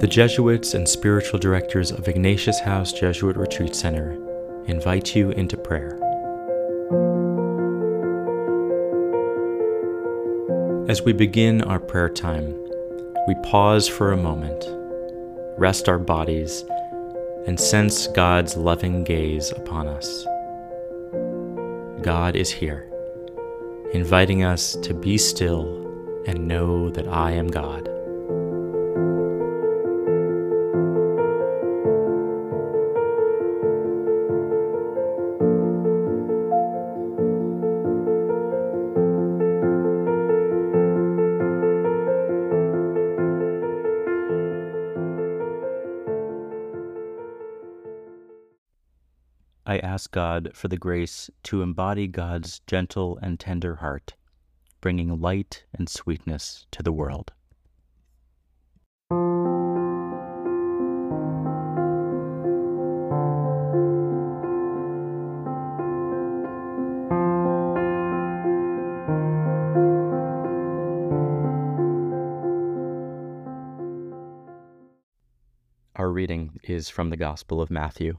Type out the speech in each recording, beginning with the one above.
The Jesuits and spiritual directors of Ignatius House Jesuit Retreat Center invite you into prayer. As we begin our prayer time, we pause for a moment, rest our bodies, and sense God's loving gaze upon us. God is here, inviting us to be still and know that I am God. I ask God for the grace to embody God's gentle and tender heart, bringing light and sweetness to the world. Our reading is from the Gospel of Matthew.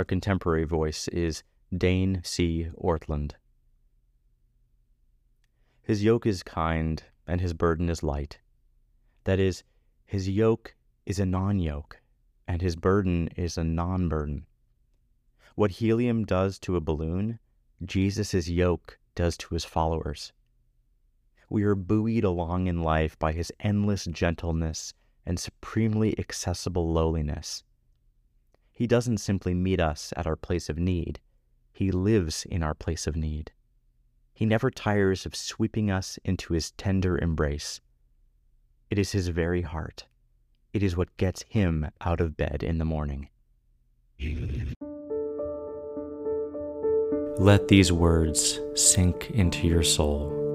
Our contemporary voice is Dane C. Ortlund. His yoke is kind and his burden is light. That is, his yoke is a non yoke and his burden is a non burden. What helium does to a balloon, Jesus' yoke does to his followers. We are buoyed along in life by his endless gentleness and supremely accessible lowliness. He doesn't simply meet us at our place of need, He lives in our place of need. He never tires of sweeping us into His tender embrace. It is His very heart. It is what gets Him out of bed in the morning. Let these words sink into your soul.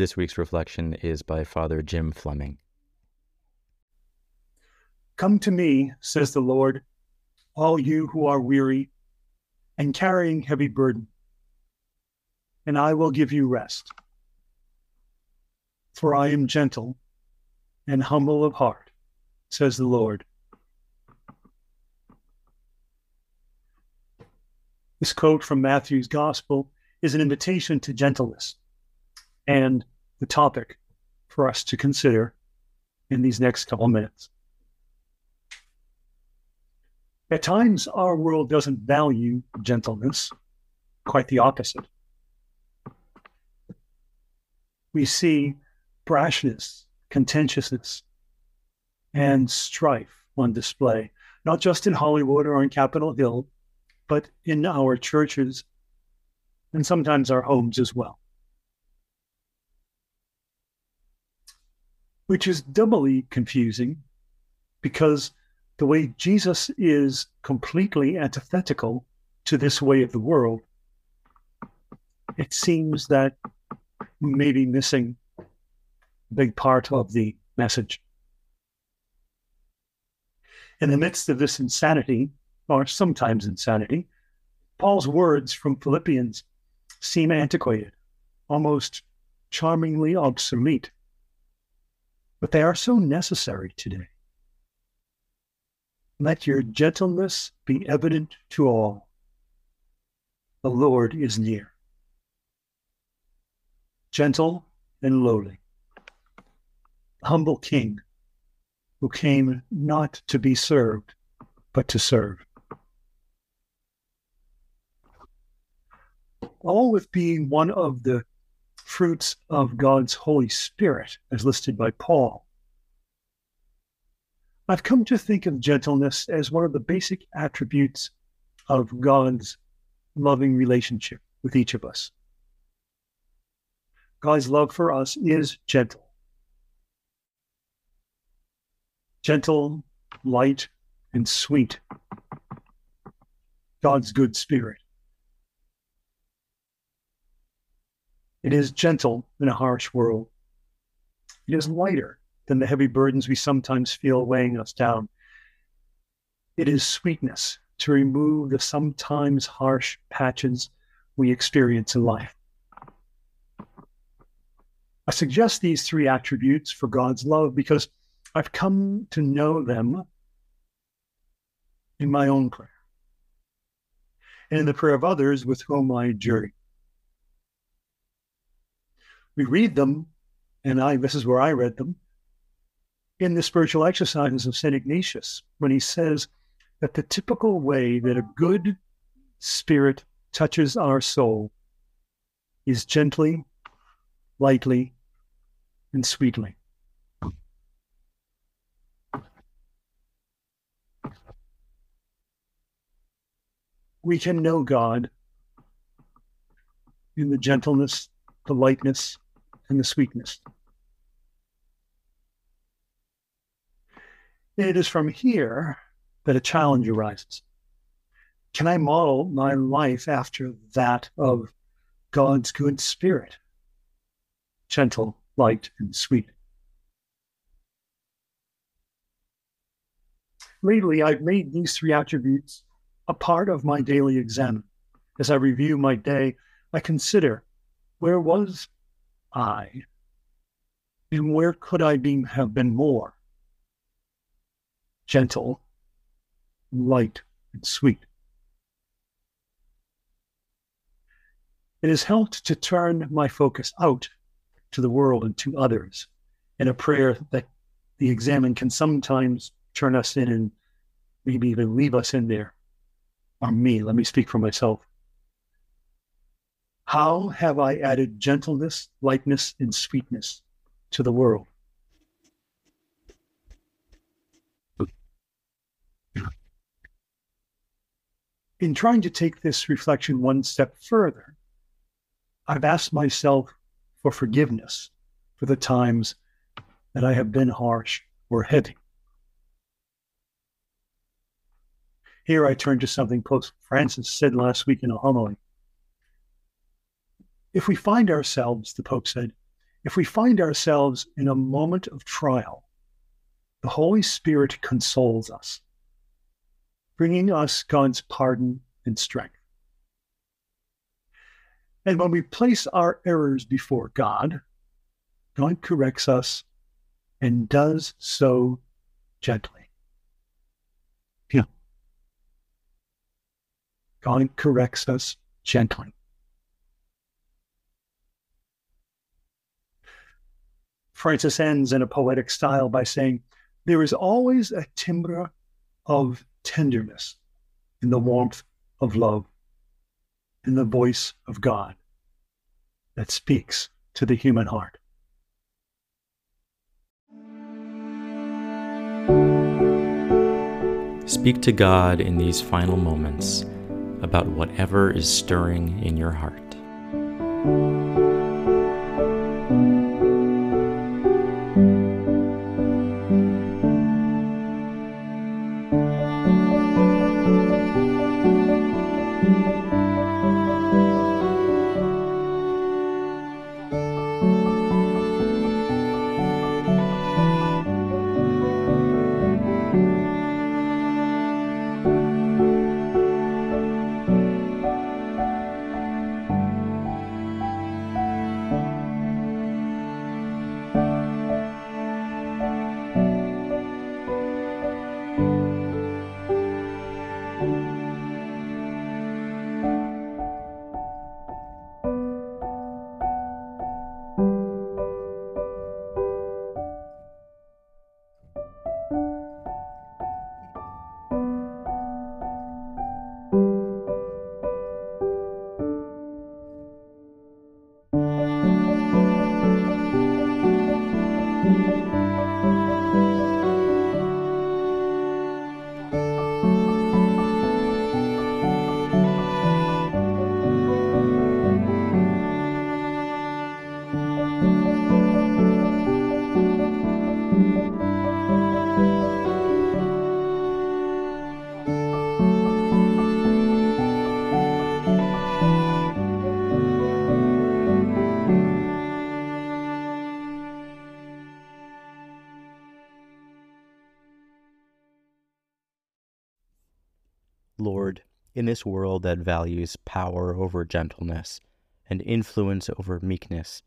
This week's reflection is by Father Jim Fleming. Come to me, says the Lord, all you who are weary and carrying heavy burden, and I will give you rest. For I am gentle and humble of heart, says the Lord. This quote from Matthew's Gospel is an invitation to gentleness and the topic for us to consider in these next couple minutes. At times, our world doesn't value gentleness, quite the opposite. We see brashness, contentiousness, and strife on display, not just in Hollywood or on Capitol Hill, but in our churches and sometimes our homes as well. Which is doubly confusing because the way Jesus is completely antithetical to this way of the world, it seems that we may be missing a big part of the message. In the midst of this insanity, or sometimes insanity, Paul's words from Philippians seem antiquated, almost charmingly obsolete, but they are so necessary today. Let your mm. gentleness be evident to all. The Lord is near. Gentle and lowly, humble king who came not to be served, but to serve. All with being one of the fruits of God's Holy Spirit, as listed by Paul. I've come to think of gentleness as one of the basic attributes of God's loving relationship with each of us. God's love for us is gentle. Gentle, light, and sweet. God's good spirit. It is gentle in a harsh world. It is lighter than the heavy burdens we sometimes feel weighing us down. It is sweetness to remove the sometimes harsh patches we experience in life. I suggest these three attributes for God's love because I've come to know them in my own prayer and in the prayer of others with whom I journey. We read them, and I this is where I read them, in the spiritual exercises of St. Ignatius, when he says that the typical way that a good spirit touches our soul is gently, lightly, and sweetly. We can know God in the gentleness, the lightness, and the sweetness. It is from here that a challenge arises. Can I model my life after that of God's good spirit? Gentle, light, and sweet. Lately, I've made these three attributes a part of my daily exam. As I review my day, I consider where was I? And where could I be, have been more? Gentle, light, and sweet. It has helped to turn my focus out to the world and to others in a prayer that the examen can sometimes turn us in and maybe even leave us in there. Or me, let me speak for myself. How have I added gentleness, lightness, and sweetness to the world? In trying to take this reflection one step further, I've asked myself for forgiveness for the times that I have been harsh or heavy. Here I turn to something Pope Francis said last week in a homily. If we find ourselves, the Pope said, if we find ourselves in a moment of trial, the Holy Spirit consoles us, bringing us God's pardon and strength. And when we place our errors before God, God corrects us and does so gently. Yeah. God corrects us gently. Francis ends in a poetic style by saying, There is always a timbre of tenderness in the warmth of love in the voice of God that speaks to the human heart. Speak to God in these final moments about whatever is stirring in your heart. This world that values power over gentleness and influence over meekness,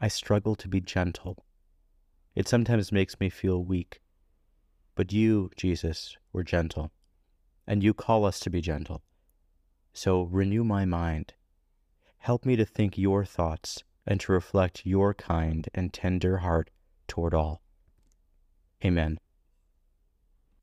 I struggle to be gentle. It sometimes makes me feel weak. But you, Jesus, were gentle, and you call us to be gentle. So renew my mind. Help me to think your thoughts and to reflect your kind and tender heart toward all. Amen.